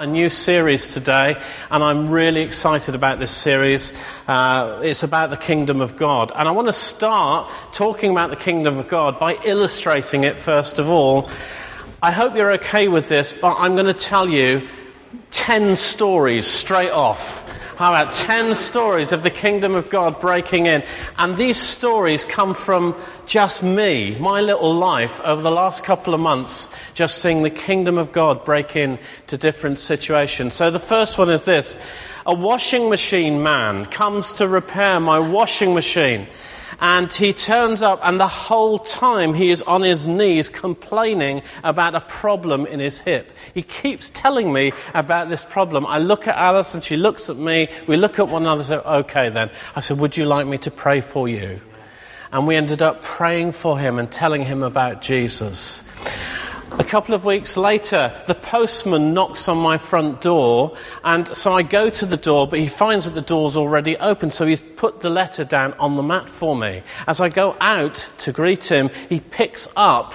a new series today, and I'm really excited about this series. Uh, it's about the kingdom of God. And I want to start talking about the kingdom of God by illustrating it first of all. I hope you're okay with this, but I'm going to tell you 10 stories straight off. How about 10 stories of the kingdom of God breaking in? And these stories come from just me, my little life over the last couple of months, just seeing the kingdom of God break in to different situations. So the first one is this. A washing machine man comes to repair my washing machine. And he turns up and the whole time he is on his knees complaining about a problem in his hip. He keeps telling me about this problem. I look at Alice and she looks at me. We look at one another and say, okay then. I said, would you like me to pray for you? And we ended up praying for him and telling him about Jesus. A couple of weeks later, the postman knocks on my front door, and so I go to the door, but he finds that the door's already open, so he's put the letter down on the mat for me. As I go out to greet him, he picks up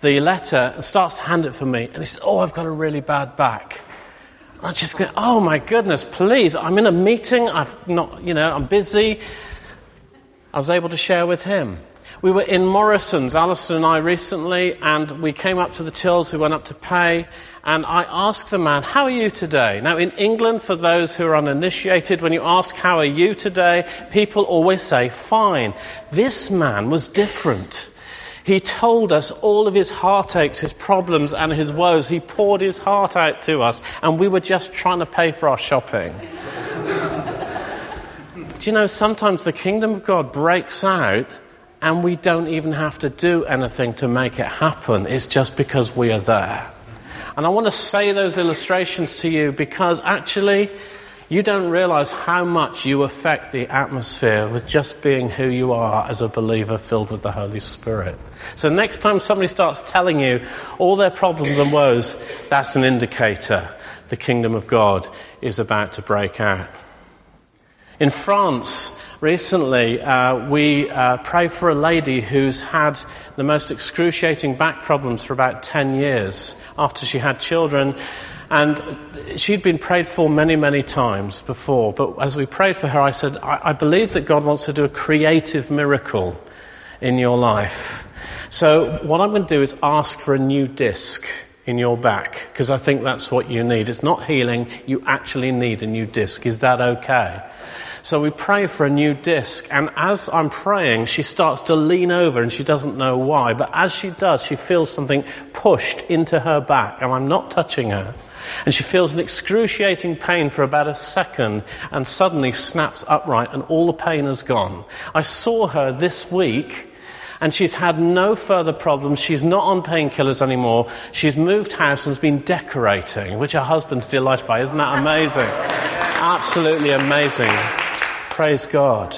the letter and starts to hand it for me, and he says, Oh, I've got a really bad back. I just go, Oh my goodness, please, I'm in a meeting, I've not, you know, I'm busy. I was able to share with him. We were in Morrisons, Alison and I recently, and we came up to the tills, we went up to pay, and I asked the man, how are you today? Now in England, for those who are uninitiated, when you ask how are you today, people always say fine. This man was different. He told us all of his heartaches, his problems, and his woes. He poured his heart out to us, and we were just trying to pay for our shopping. Do you know, sometimes the kingdom of God breaks out and we don't even have to do anything to make it happen. It's just because we are there. And I want to say those illustrations to you because actually you don't realize how much you affect the atmosphere with just being who you are as a believer filled with the Holy Spirit. So next time somebody starts telling you all their problems and woes, that's an indicator the kingdom of God is about to break out. In France, recently, uh, we uh, prayed for a lady who's had the most excruciating back problems for about 10 years after she had children. And she'd been prayed for many, many times before. But as we prayed for her, I said, I, I believe that God wants to do a creative miracle in your life. So what I'm going to do is ask for a new disc in your back because I think that's what you need. It's not healing, you actually need a new disc. Is that okay? So we pray for a new disc and as I'm praying, she starts to lean over and she doesn't know why, but as she does, she feels something pushed into her back and I'm not touching her. And she feels an excruciating pain for about a second and suddenly snaps upright and all the pain has gone. I saw her this week and she's had no further problems. She's not on painkillers anymore. She's moved house and has been decorating, which her husband's delighted by. Isn't that amazing? Absolutely amazing. Praise God.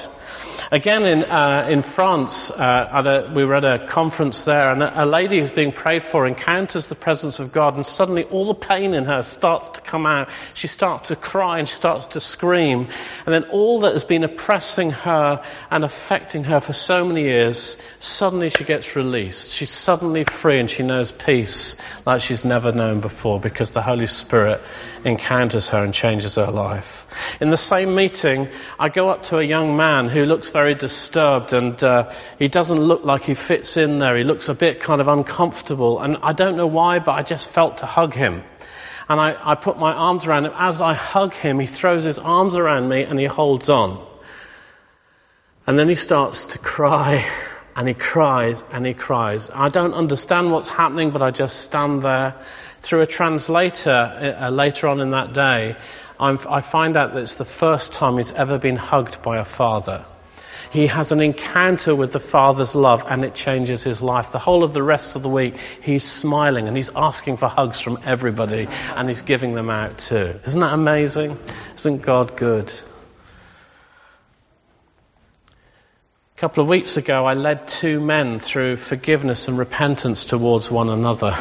Again, in, uh, in France, uh, a, we were at a conference there, and a, a, lady who's being prayed for encounters the presence of God, and suddenly all the pain in her starts to come out. She starts to cry and she starts to scream. And then all that has been oppressing her and affecting her for so many years, suddenly she gets released. She's suddenly free and she knows peace like she's never known before because the Holy Spirit encounters her and changes her life. In the same meeting, I go up to a young man who looks very disturbed and uh, he doesn't look like he fits in there. He looks a bit kind of uncomfortable and I don't know why, but I just felt to hug him. And I, I put my arms around him. As I hug him, he throws his arms around me and he holds on. And then he starts to cry and he cries and he cries. I don't understand what's happening, but I just stand there. Through a translator uh, later on in that day, I'm, i find out that it's the first time he's ever been hugged by a father. He has an encounter with the Father's love and it changes his life. The whole of the rest of the week, he's smiling and he's asking for hugs from everybody and he's giving them out too. Isn't that amazing? Isn't God good? A couple of weeks ago, I led two men through forgiveness and repentance towards one another.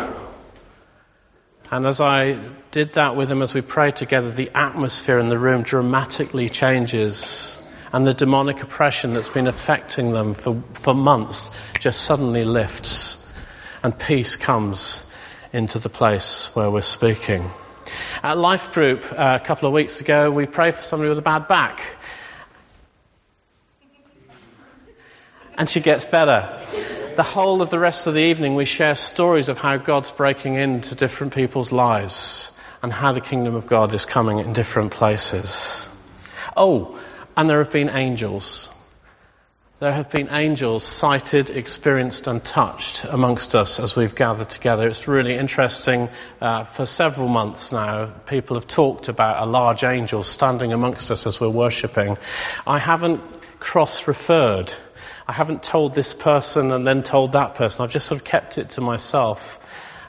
And as I did that with them as we prayed together, the atmosphere in the room dramatically changes and the demonic oppression that's been affecting them for, for months just suddenly lifts and peace comes into the place where we're speaking. At Life Group uh, a couple of weeks ago, we prayed for somebody with a bad back. And she gets better. The whole of the rest of the evening, we share stories of how God's breaking into different people's lives and how the kingdom of God is coming in different places. Oh, and there have been angels. There have been angels sighted, experienced, and touched amongst us as we've gathered together. It's really interesting. Uh, for several months now, people have talked about a large angel standing amongst us as we're worshipping. I haven't cross referred. I haven't told this person and then told that person. I've just sort of kept it to myself.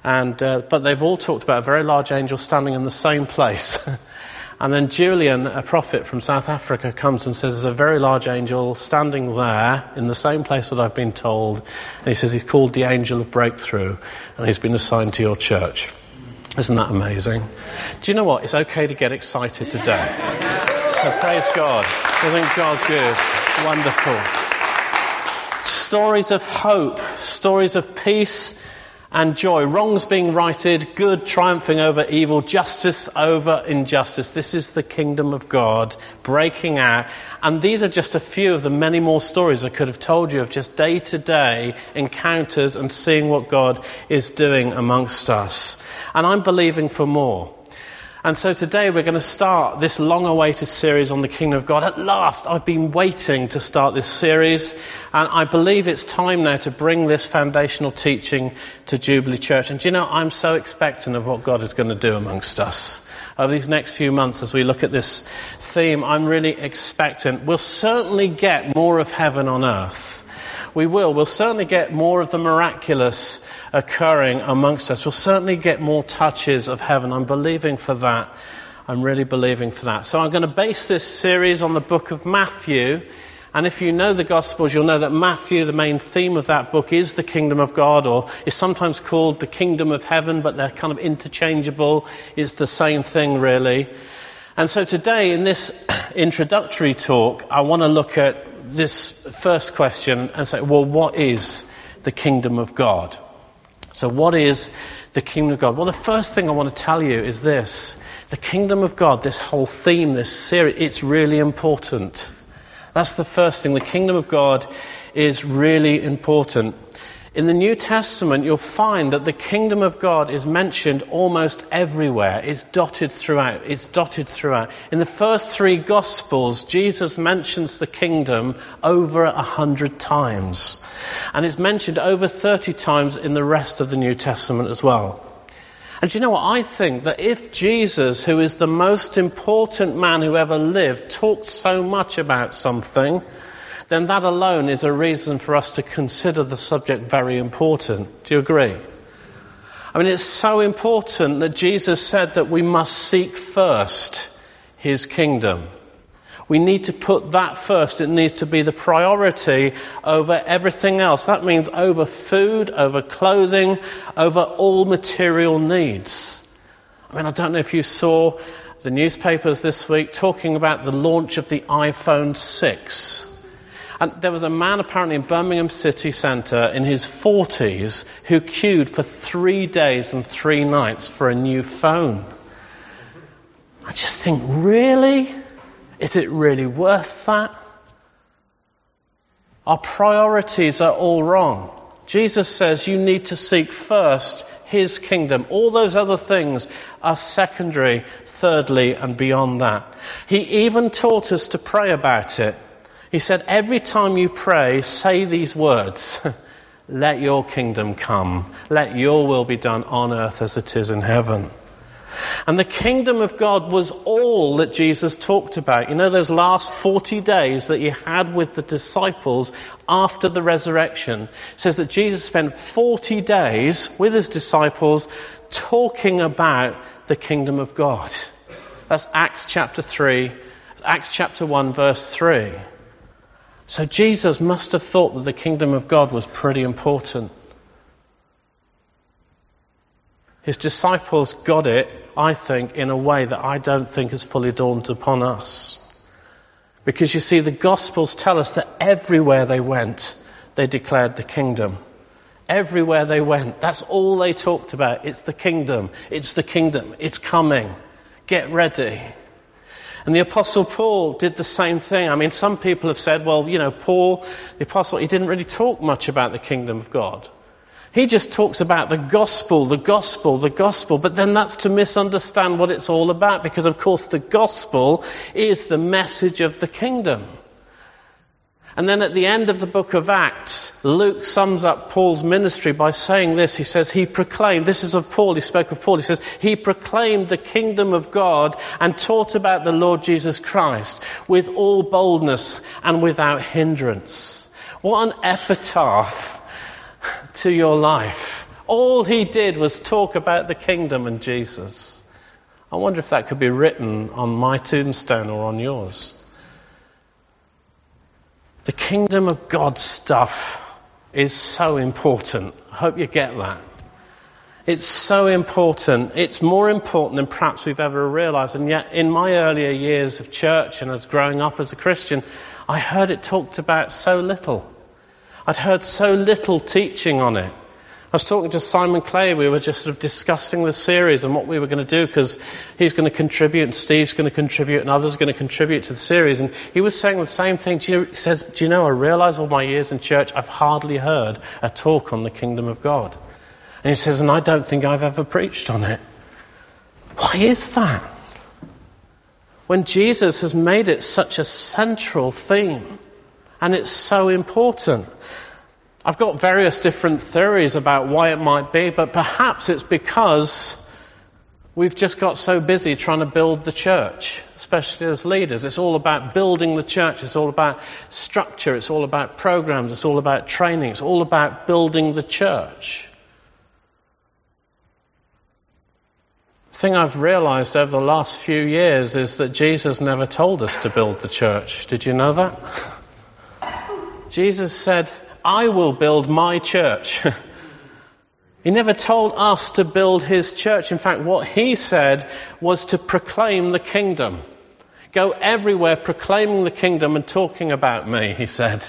And, uh, but they've all talked about a very large angel standing in the same place. And then Julian, a prophet from South Africa, comes and says there's a very large angel standing there in the same place that I've been told. And he says he's called the angel of breakthrough and he's been assigned to your church. Isn't that amazing? Do you know what? It's okay to get excited today. So praise God. Isn't God good? Wonderful. Stories of hope, stories of peace and joy. Wrongs being righted, good triumphing over evil, justice over injustice. This is the kingdom of God breaking out. And these are just a few of the many more stories I could have told you of just day to day encounters and seeing what God is doing amongst us. And I'm believing for more. And so today we're going to start this long awaited series on the kingdom of God. At last, I've been waiting to start this series, and I believe it's time now to bring this foundational teaching to Jubilee Church. And you know, I'm so expectant of what God is going to do amongst us. Over these next few months, as we look at this theme, I'm really expectant. We'll certainly get more of heaven on earth. We will. We'll certainly get more of the miraculous occurring amongst us. We'll certainly get more touches of heaven. I'm believing for that. I'm really believing for that. So I'm going to base this series on the book of Matthew. And if you know the Gospels, you'll know that Matthew, the main theme of that book, is the kingdom of God, or is sometimes called the kingdom of heaven, but they're kind of interchangeable. It's the same thing, really. And so today, in this introductory talk, I want to look at this first question and say, well, what is the kingdom of God? So, what is the kingdom of God? Well, the first thing I want to tell you is this the kingdom of God, this whole theme, this series, it's really important. That's the first thing. The kingdom of God is really important. In the New Testament, you'll find that the kingdom of God is mentioned almost everywhere. It's dotted throughout. It's dotted throughout. In the first three Gospels, Jesus mentions the kingdom over a hundred times. And it's mentioned over 30 times in the rest of the New Testament as well. And you know what? I think that if Jesus, who is the most important man who ever lived, talked so much about something, then that alone is a reason for us to consider the subject very important. Do you agree? I mean, it's so important that Jesus said that we must seek first His kingdom. We need to put that first. It needs to be the priority over everything else. That means over food, over clothing, over all material needs. I mean, I don't know if you saw the newspapers this week talking about the launch of the iPhone 6. And there was a man apparently in Birmingham city centre in his 40s who queued for three days and three nights for a new phone. I just think, really? Is it really worth that? Our priorities are all wrong. Jesus says you need to seek first His kingdom. All those other things are secondary, thirdly, and beyond that. He even taught us to pray about it. He said, every time you pray, say these words. Let your kingdom come. Let your will be done on earth as it is in heaven. And the kingdom of God was all that Jesus talked about. You know, those last 40 days that he had with the disciples after the resurrection says that Jesus spent 40 days with his disciples talking about the kingdom of God. That's Acts chapter 3, Acts chapter 1 verse 3. So Jesus must have thought that the kingdom of God was pretty important. His disciples got it, I think, in a way that I don't think has fully dawned upon us. Because you see, the Gospels tell us that everywhere they went, they declared the kingdom. Everywhere they went, that's all they talked about. It's the kingdom. It's the kingdom. It's coming. Get ready. And the apostle Paul did the same thing. I mean, some people have said, well, you know, Paul, the apostle, he didn't really talk much about the kingdom of God. He just talks about the gospel, the gospel, the gospel, but then that's to misunderstand what it's all about because of course the gospel is the message of the kingdom. And then at the end of the book of Acts, Luke sums up Paul's ministry by saying this. He says, he proclaimed, this is of Paul, he spoke of Paul, he says, he proclaimed the kingdom of God and taught about the Lord Jesus Christ with all boldness and without hindrance. What an epitaph to your life. All he did was talk about the kingdom and Jesus. I wonder if that could be written on my tombstone or on yours. The kingdom of God stuff is so important. I hope you get that. It's so important. It's more important than perhaps we've ever realized. And yet, in my earlier years of church and as growing up as a Christian, I heard it talked about so little. I'd heard so little teaching on it. I was talking to Simon Clay. We were just sort of discussing the series and what we were going to do because he's going to contribute and Steve's going to contribute and others are going to contribute to the series. And he was saying the same thing. You know, he says, do you know, I realize all my years in church, I've hardly heard a talk on the kingdom of God. And he says, and I don't think I've ever preached on it. Why is that? When Jesus has made it such a central theme and it's so important. I've got various different theories about why it might be, but perhaps it's because we've just got so busy trying to build the church, especially as leaders. It's all about building the church. It's all about structure. It's all about programs. It's all about training. It's all about building the church. The thing I've realized over the last few years is that Jesus never told us to build the church. Did you know that? Jesus said, I will build my church. he never told us to build his church. In fact, what he said was to proclaim the kingdom. Go everywhere proclaiming the kingdom and talking about me, he said,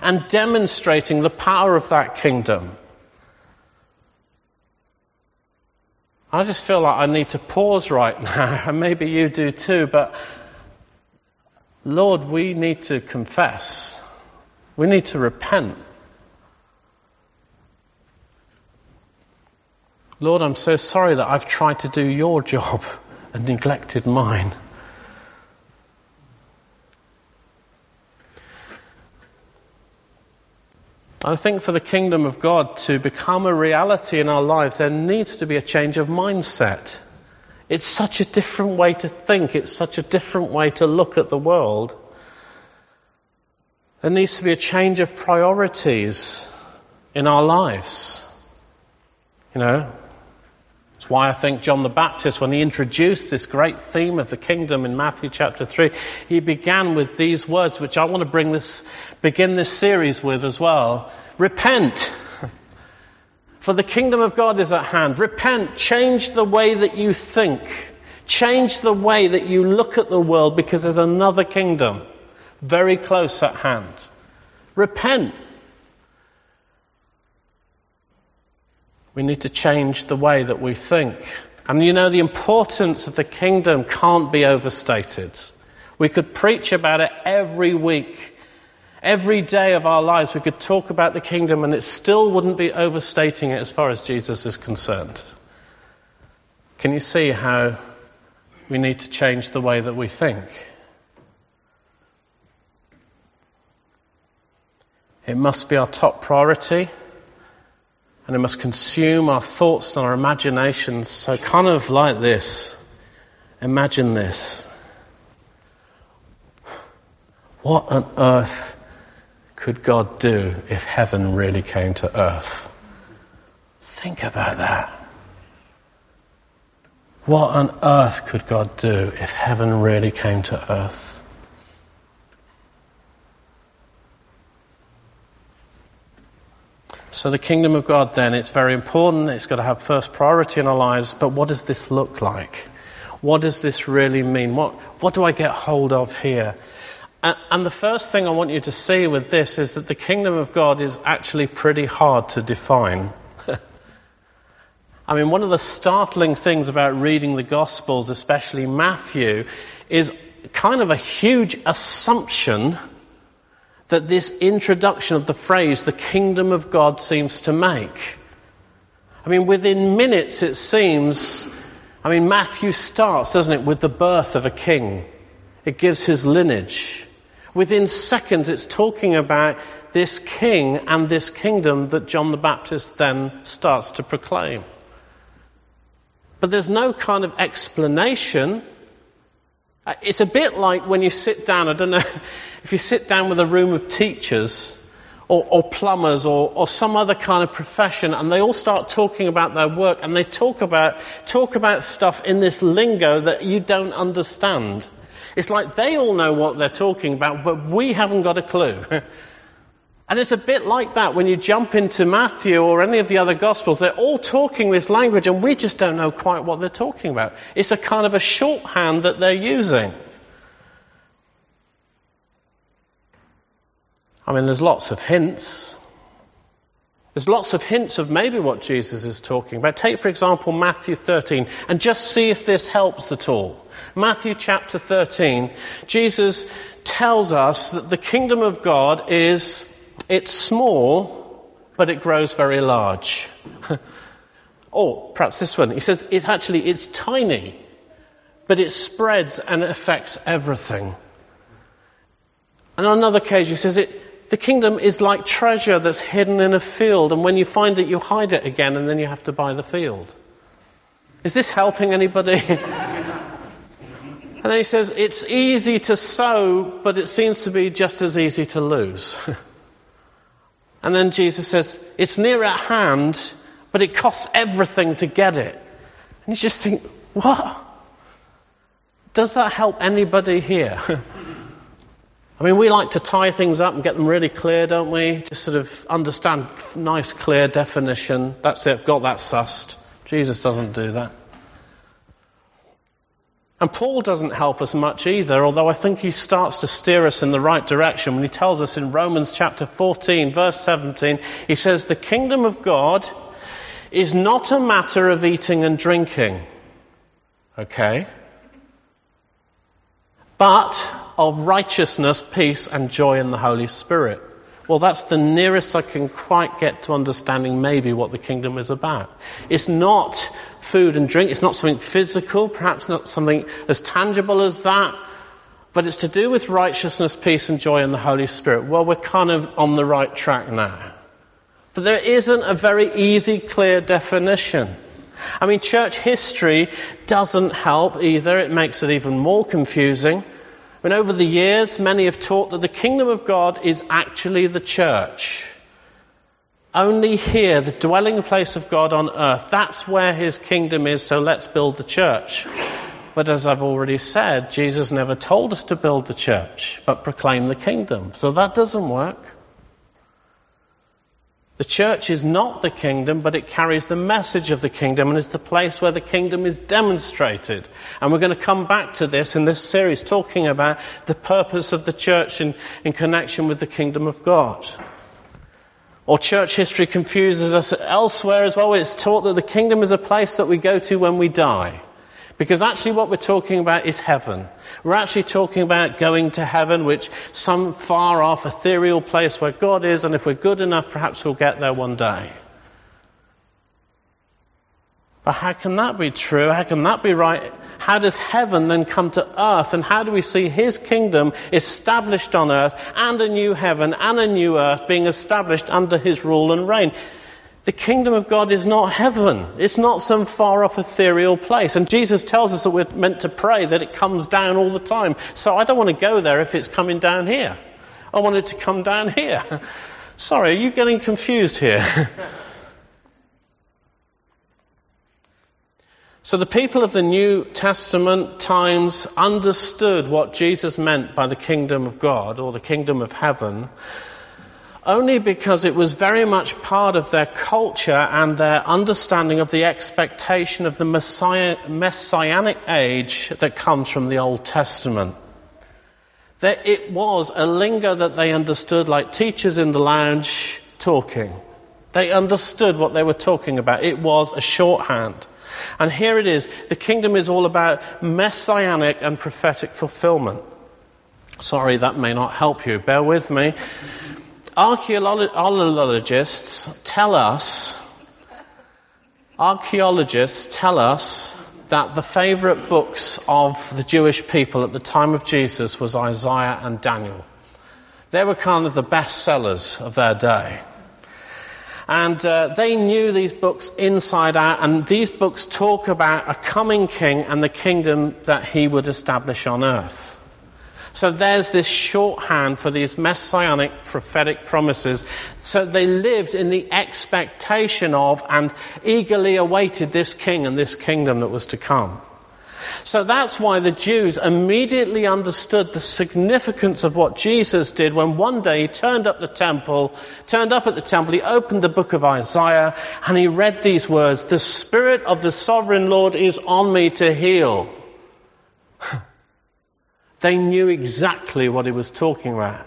and demonstrating the power of that kingdom. I just feel like I need to pause right now, and maybe you do too, but Lord, we need to confess. We need to repent. Lord, I'm so sorry that I've tried to do your job and neglected mine. I think for the kingdom of God to become a reality in our lives, there needs to be a change of mindset. It's such a different way to think. It's such a different way to look at the world. There needs to be a change of priorities in our lives. You know, it's why I think John the Baptist, when he introduced this great theme of the kingdom in Matthew chapter 3, he began with these words, which I want to bring this, begin this series with as well. Repent. For the kingdom of God is at hand. Repent. Change the way that you think. Change the way that you look at the world because there's another kingdom very close at hand. Repent. We need to change the way that we think. And you know, the importance of the kingdom can't be overstated. We could preach about it every week. Every day of our lives, we could talk about the kingdom and it still wouldn't be overstating it as far as Jesus is concerned. Can you see how we need to change the way that we think? It must be our top priority and it must consume our thoughts and our imaginations. So, kind of like this. Imagine this. What on earth could God do if heaven really came to earth? Think about that. What on earth could God do if heaven really came to earth? So the kingdom of God then, it's very important. It's got to have first priority in our lives. But what does this look like? What does this really mean? What, what do I get hold of here? And the first thing I want you to see with this is that the kingdom of God is actually pretty hard to define. I mean, one of the startling things about reading the Gospels, especially Matthew, is kind of a huge assumption that this introduction of the phrase, the kingdom of God, seems to make. I mean, within minutes it seems, I mean, Matthew starts, doesn't it, with the birth of a king. It gives his lineage. Within seconds it's talking about this king and this kingdom that John the Baptist then starts to proclaim. But there's no kind of explanation. Uh, it's a bit like when you sit down, I don't know, if you sit down with a room of teachers or, or plumbers or, or, some other kind of profession and they all start talking about their work and they talk about, talk about stuff in this lingo that you don't understand. It's like they all know what they're talking about, but we haven't got a clue. And it's a bit like that when you jump into Matthew or any of the other Gospels. They're all talking this language and we just don't know quite what they're talking about. It's a kind of a shorthand that they're using. I mean, there's lots of hints. There's lots of hints of maybe what Jesus is talking about. Take, for example, Matthew 13 and just see if this helps at all. Matthew chapter 13, Jesus tells us that the kingdom of God is it's small, but it grows very large. or oh, perhaps this one. He says it's actually, it's tiny, but it spreads and it affects everything. And on another occasion, he says it, the kingdom is like treasure that's hidden in a field, and when you find it, you hide it again, and then you have to buy the field. Is this helping anybody? and then he says, it's easy to sow, but it seems to be just as easy to lose. And then Jesus says, it's near at hand, but it costs everything to get it. And you just think, what? Does that help anybody here? I mean, we like to tie things up and get them really clear, don't we? Just sort of understand nice, clear definition. That's it, I've got that sussed. Jesus doesn't do that. And Paul doesn't help us much either, although I think he starts to steer us in the right direction when he tells us in Romans chapter 14, verse 17, he says, The kingdom of God is not a matter of eating and drinking. Okay? But of righteousness, peace, and joy in the Holy Spirit. Well, that's the nearest I can quite get to understanding maybe what the kingdom is about. It's not food and drink. It's not something physical, perhaps not something as tangible as that. But it's to do with righteousness, peace, and joy in the Holy Spirit. Well, we're kind of on the right track now. But there isn't a very easy, clear definition. I mean, church history doesn't help either. It makes it even more confusing. And over the years, many have taught that the kingdom of God is actually the church. Only here, the dwelling place of God on earth, that's where his kingdom is, so let's build the church. But as I've already said, Jesus never told us to build the church, but proclaim the kingdom. So that doesn't work. The church is not the kingdom, but it carries the message of the kingdom and is the place where the kingdom is demonstrated. And we're going to come back to this in this series, talking about the purpose of the church in, in connection with the kingdom of God. Or church history confuses us elsewhere as well. It's taught that the kingdom is a place that we go to when we die. Because actually what we're talking about is heaven. We're actually talking about going to heaven, which some far off ethereal place where God is, and if we're good enough, perhaps we'll get there one day. But how can that be true? How can that be right? How does heaven then come to earth? And how do we see his kingdom established on earth and a new heaven and a new earth being established under his rule and reign? The kingdom of God is not heaven. It's not some far off ethereal place. And Jesus tells us that we're meant to pray that it comes down all the time. So I don't want to go there if it's coming down here. I want it to come down here. Sorry, are you getting confused here? so the people of the New Testament times understood what Jesus meant by the kingdom of God or the kingdom of heaven only because it was very much part of their culture and their understanding of the expectation of the messianic age that comes from the Old Testament. That it was a lingo that they understood like teachers in the lounge talking. They understood what they were talking about. It was a shorthand. And here it is. The kingdom is all about messianic and prophetic fulfillment. Sorry, that may not help you. Bear with me. Archaeologists tell us, archaeologists tell us that the favorite books of the Jewish people at the time of Jesus was Isaiah and Daniel. They were kind of the best sellers of their day. And uh, they knew these books inside out, and these books talk about a coming king and the kingdom that he would establish on earth. So there's this shorthand for these messianic prophetic promises. So they lived in the expectation of and eagerly awaited this king and this kingdom that was to come. So that's why the Jews immediately understood the significance of what Jesus did when one day he turned up the temple, turned up at the temple, he opened the book of Isaiah and he read these words, the Spirit of the Sovereign Lord is on me to heal. they knew exactly what he was talking about.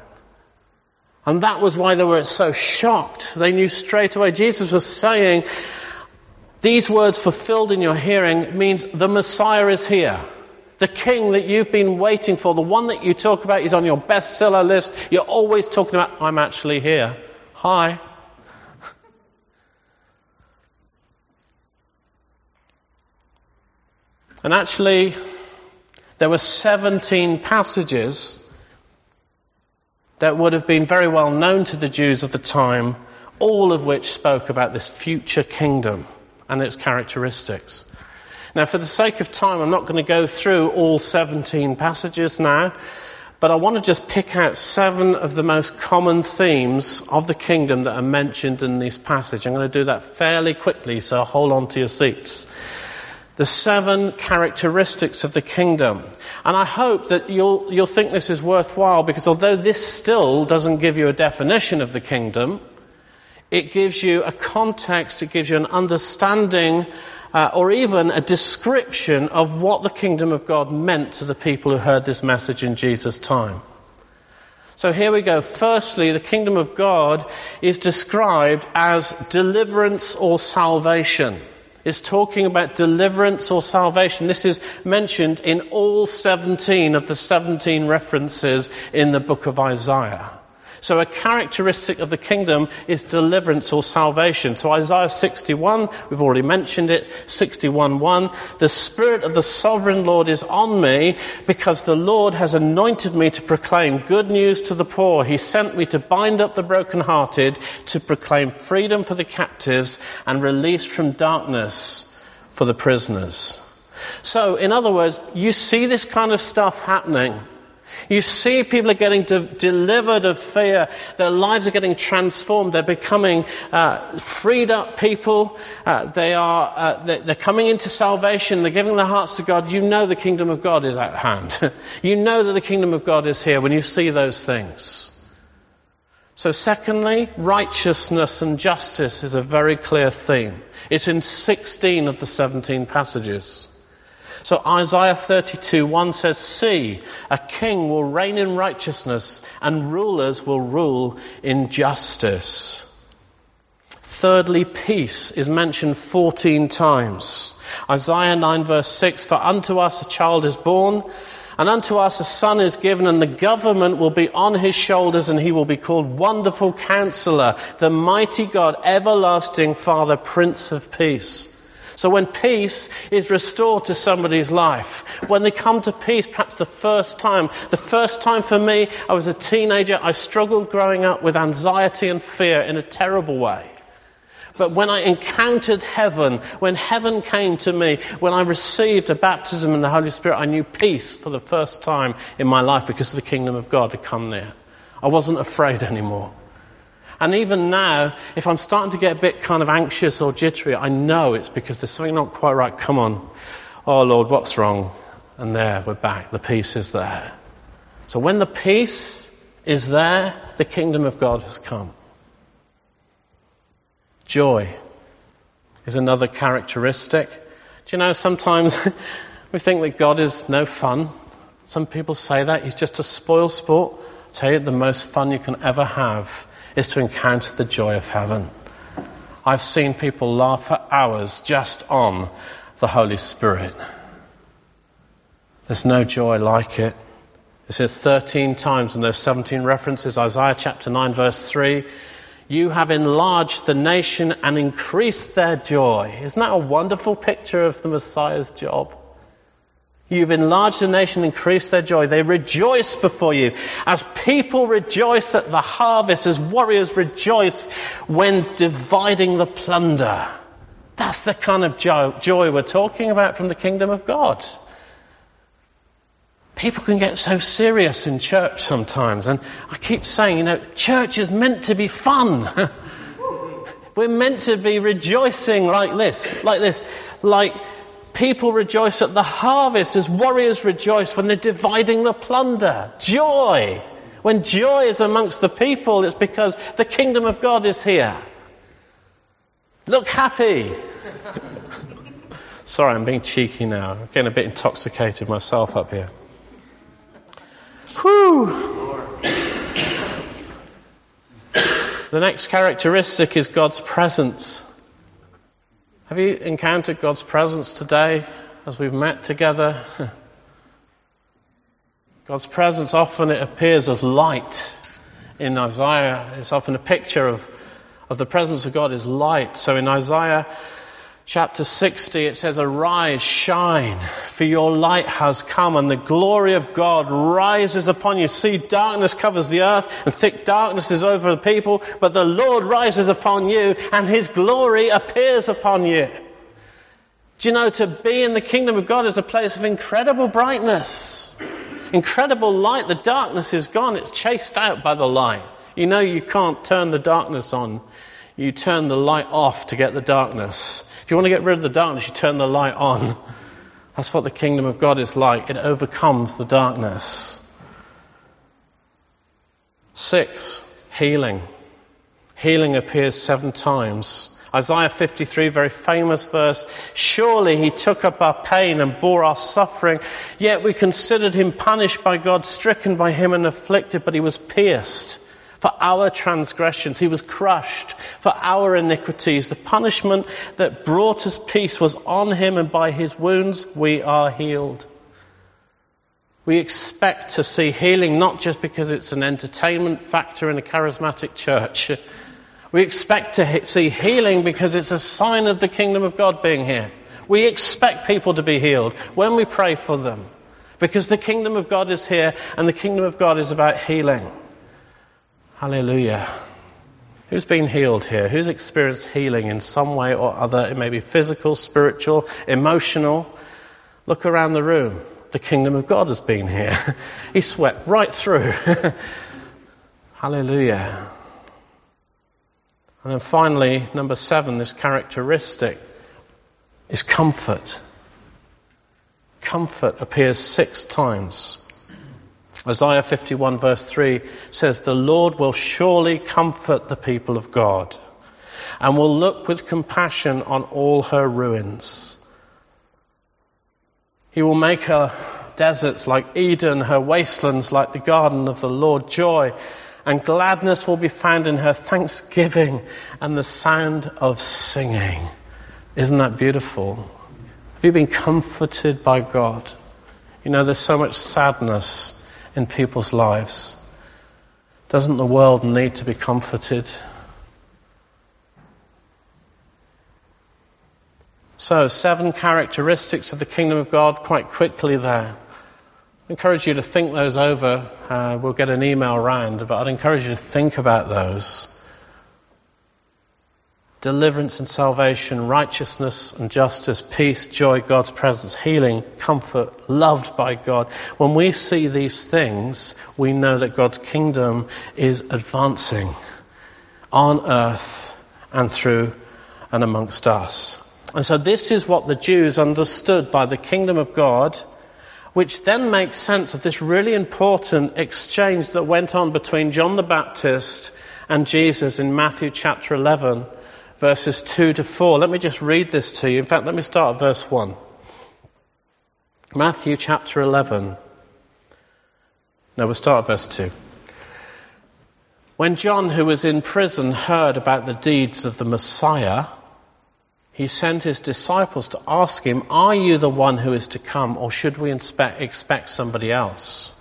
And that was why they were so shocked. They knew straight away. Jesus was saying, these words fulfilled in your hearing means the Messiah is here. The king that you've been waiting for, the one that you talk about is on your bestseller list. You're always talking about, I'm actually here. Hi. And actually, there were 17 passages that would have been very well known to the Jews of the time, all of which spoke about this future kingdom and its characteristics. Now, for the sake of time, I'm not going to go through all 17 passages now, but I want to just pick out seven of the most common themes of the kingdom that are mentioned in this passage. I'm going to do that fairly quickly, so hold on to your seats. The seven characteristics of the kingdom. And I hope that you'll, you'll think this is worthwhile because although this still doesn't give you a definition of the kingdom, it gives you a context, it gives you an understanding, uh, or even a description of what the kingdom of God meant to the people who heard this message in Jesus' time. So here we go. Firstly, the kingdom of God is described as deliverance or salvation. It's talking about deliverance or salvation. This is mentioned in all 17 of the 17 references in the book of Isaiah. So a characteristic of the kingdom is deliverance or salvation. So Isaiah 61, we've already mentioned it, 61.1, the Spirit of the Sovereign Lord is on me because the Lord has anointed me to proclaim good news to the poor. He sent me to bind up the brokenhearted, to proclaim freedom for the captives and release from darkness for the prisoners. So, in other words, you see this kind of stuff happening you see people are getting de- delivered of fear. Their lives are getting transformed. They're becoming uh, freed up people. Uh, they are uh, they're coming into salvation. They're giving their hearts to God. You know the kingdom of God is at hand. you know that the kingdom of God is here when you see those things. So secondly, righteousness and justice is a very clear theme. It's in 16 of the 17 passages. So Isaiah 32, 1 says, See, a king will reign in righteousness and rulers will rule in justice. Thirdly, peace is mentioned 14 times. Isaiah 9 verse 6, For unto us a child is born, and unto us a son is given, and the government will be on his shoulders, and he will be called Wonderful Counselor, the Mighty God, Everlasting Father, Prince of Peace. So when peace is restored to somebody's life, when they come to peace, perhaps the first time, the first time for me, I was a teenager, I struggled growing up with anxiety and fear in a terrible way. But when I encountered heaven, when heaven came to me, when I received a baptism in the Holy Spirit, I knew peace for the first time in my life because the kingdom of God had come near. I wasn't afraid anymore. And even now, if I'm starting to get a bit kind of anxious or jittery, I know it's because there's something not quite right. Come on. Oh Lord, what's wrong? And there, we're back. The peace is there. So when the peace is there, the kingdom of God has come. Joy is another characteristic. Do you know, sometimes we think that God is no fun. Some people say that he's just a spoil sport. I tell you, the most fun you can ever have is to encounter the joy of heaven. I've seen people laugh for hours just on the Holy Spirit. There's no joy like it. It says 13 times in those 17 references, Isaiah chapter 9 verse 3, you have enlarged the nation and increased their joy. Isn't that a wonderful picture of the Messiah's job? You've enlarged the nation, increased their joy. They rejoice before you. As people rejoice at the harvest, as warriors rejoice when dividing the plunder. That's the kind of joy, we're talking about from the kingdom of God. People can get so serious in church sometimes, and I keep saying, you know, church is meant to be fun. We're meant to be rejoicing like this, like this, like People rejoice at the harvest as warriors rejoice when they're dividing the plunder. Joy. When joy is amongst the people, it's because the kingdom of God is here. Look happy. Sorry, I'm being cheeky now. I'm getting a bit intoxicated myself up here. Whew. The next characteristic is God's presence. Have you encountered God's presence today as we've met together? God's presence often it appears as light. In Isaiah, it's often a picture of, of the presence of God is light. So in Isaiah chapter 60, it says, Arise, shine, for your light has come, and the glory of God rises upon you. See, darkness covers the earth, and thick darkness is over the people, but the Lord rises upon you, and his glory appears upon you. Do you know, to be in the kingdom of God is a place of incredible brightness, incredible light. The darkness is gone, it's chased out by the light. You know, you can't turn the darkness on. You turn the light off to get the darkness. If you want to get rid of the darkness, you turn the light on. That's what the kingdom of God is like. It overcomes the darkness. Six, healing. Healing appears seven times. Isaiah 53, very famous verse. Surely he took up our pain and bore our suffering, yet we considered him punished by God, stricken by him and afflicted, but he was pierced for our transgressions. He was crushed for our iniquities. The punishment that brought us peace was on him, and by his wounds we are healed. We expect to see healing not just because it's an entertainment factor in a charismatic church. We expect to see healing because it's a sign of the kingdom of God being here. We expect people to be healed when we pray for them because the kingdom of God is here and the kingdom of God is about healing. Hallelujah. Who's been healed here? Who's experienced healing in some way or other? It may be physical, spiritual, emotional. Look around the room. The kingdom of God has been here. he swept right through. Hallelujah. And then finally, number seven, this characteristic is comfort. Comfort appears six times. Isaiah 51 verse 3 says, The Lord will surely comfort the people of God and will look with compassion on all her ruins. He will make her deserts like Eden, her wastelands like the garden of the Lord. Joy and gladness will be found in her thanksgiving and the sound of singing. Isn't that beautiful? Have you been comforted by God? You know, there's so much sadness in people's lives? Doesn't the world need to be comforted? So, seven characteristics of the kingdom of God quite quickly there. I encourage you to think those over. Uh, we'll get an email round, but I'd encourage you to think about those deliverance and salvation, righteousness and justice, peace, joy, God's presence, healing, comfort, loved by God. When we see these things, we know that God's kingdom is advancing on earth and through and amongst us. And so this is what the Jews understood by the kingdom of God, which then makes sense of this really important exchange that went on between John the Baptist and Jesus in Matthew chapter 11 verses 2 to 4. Let me just read this to you. In fact, let me start at verse 1. Matthew chapter 11, No, we'll start at verse 2. When John, who was in prison, heard about the deeds of the Messiah, he sent his disciples to ask him, Are you the one who is to come, or should we expect somebody else?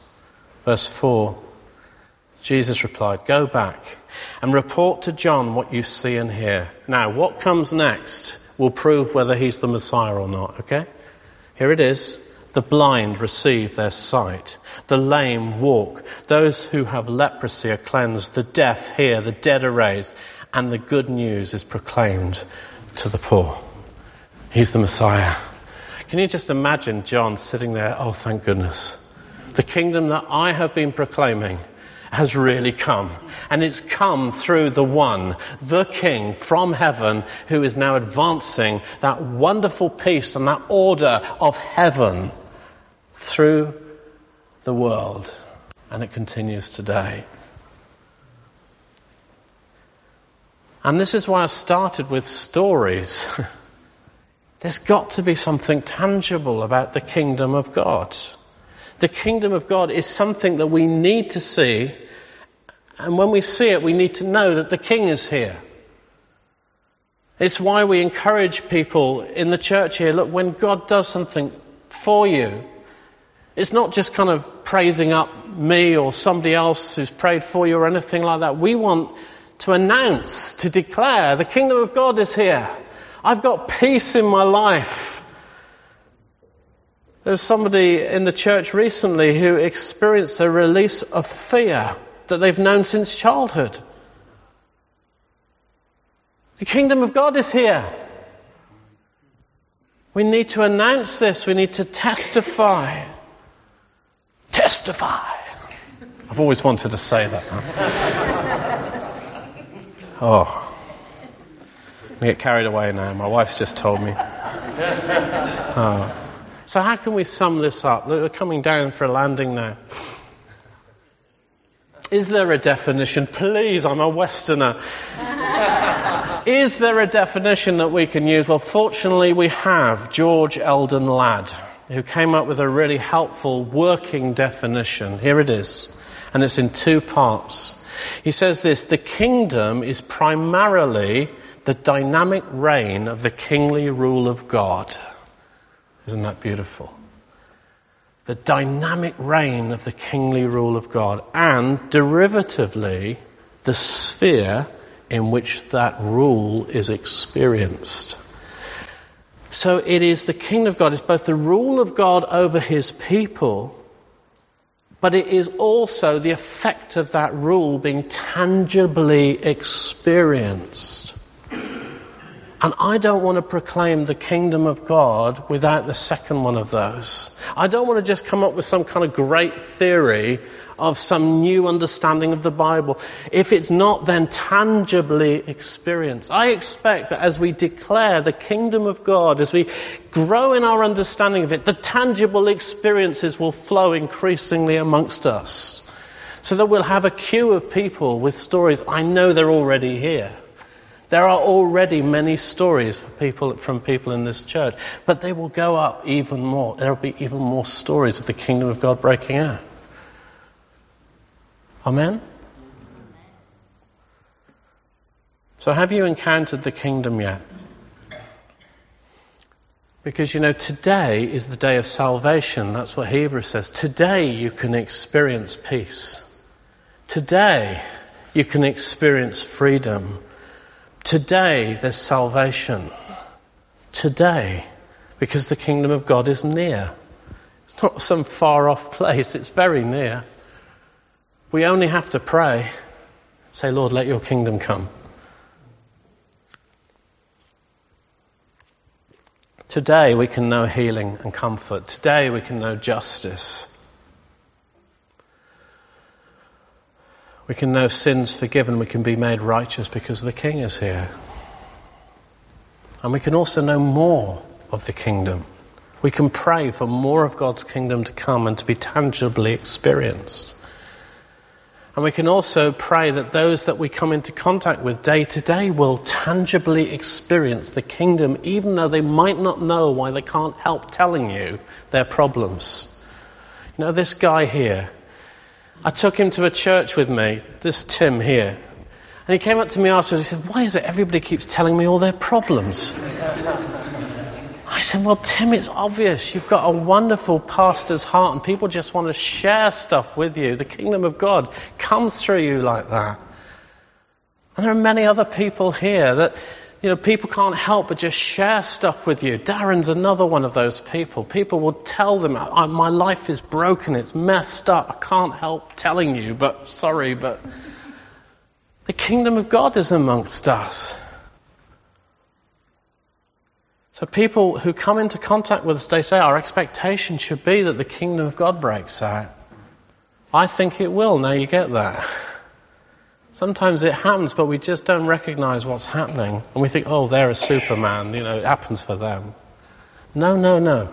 Verse 4 Jesus replied, Go back and report to John what you see and hear. Now, what comes next will prove whether he's the Messiah or not, okay? Here it is. The blind receive their sight. The lame walk. Those who have leprosy are cleansed. The deaf hear. The dead are raised. And the good news is proclaimed to the poor. He's the Messiah. Can you just imagine John sitting there? Oh, thank goodness. The kingdom that I have been proclaiming has really come. And it's come through the one, the King from heaven, who is now advancing that wonderful peace and that order of heaven through the world. And it continues today. And this is why I started with stories. There's got to be something tangible about the kingdom of God. The kingdom of God is something that we need to see. And when we see it, we need to know that the king is here. It's why we encourage people in the church here look, when God does something for you, it's not just kind of praising up me or somebody else who's prayed for you or anything like that. We want to announce, to declare, the kingdom of God is here. I've got peace in my life. There was somebody in the church recently who experienced a release of fear that they've known since childhood. The kingdom of God is here. We need to announce this. We need to testify. Testify. I've always wanted to say that. oh. I get carried away now. My wife's just told me. Oh. So how can we sum this up? We're coming down for a landing now. Is there a definition? Please, I'm a Westerner. Is there a definition that we can use? Well, fortunately, we have George Eldon Ladd, who came up with a really helpful working definition. Here it is. And it's in two parts. He says this the kingdom is primarily the dynamic reign of the kingly rule of God. Isn't that beautiful? The dynamic reign of the kingly rule of God and derivatively the sphere in which that rule is experienced. So it is the kingdom of God, it's both the rule of God over his people, but it is also the effect of that rule being tangibly experienced. And I don't want to proclaim the kingdom of God without the second one of those. I don't want to just come up with some kind of great theory of some new understanding of the Bible if it's not then tangibly experienced. I expect that as we declare the kingdom of God, as we grow in our understanding of it, the tangible experiences will flow increasingly amongst us. So that we'll have a queue of people with stories. I know they're already here. There are already many stories people, from people in this church, but they will go up even more. There will be even more stories of the kingdom of God breaking out. Amen? So, have you encountered the kingdom yet? Because you know, today is the day of salvation. That's what Hebrews says. Today you can experience peace. Today you can experience freedom. Today there's salvation. Today. Because the kingdom of God is near. It's not some far off place, it's very near. We only have to pray. Say, Lord, let your kingdom come. Today we can know healing and comfort. Today we can know justice. We can know sins forgiven. We can be made righteous because the King is here. And we can also know more of the kingdom. We can pray for more of God's kingdom to come and to be tangibly experienced. And we can also pray that those that we come into contact with day to day will tangibly experience the kingdom, even though they might not know why they can't help telling you their problems. You know, this guy here, I took him to a church with me, this Tim here. And he came up to me afterwards, he said, Why is it everybody keeps telling me all their problems? I said, Well, Tim, it's obvious. You've got a wonderful pastor's heart, and people just want to share stuff with you. The kingdom of God comes through you like that. And there are many other people here that you know, people can't help but just share stuff with you. Darren's another one of those people. People will tell them, my life is broken, it's messed up, I can't help telling you, but sorry, but the kingdom of God is amongst us. So people who come into contact with us day to day, our expectation should be that the kingdom of God breaks out. I think it will, now you get that. Sometimes it happens, but we just don't recognize what's happening. And we think, oh, they're a superman, you know, it happens for them. No, no, no.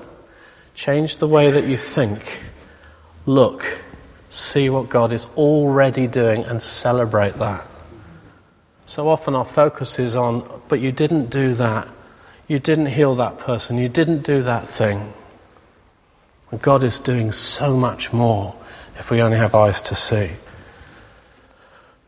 Change the way that you think. Look, see what God is already doing and celebrate that. So often our focus is on, but you didn't do that. You didn't heal that person. You didn't do that thing. And God is doing so much more if we only have eyes to see.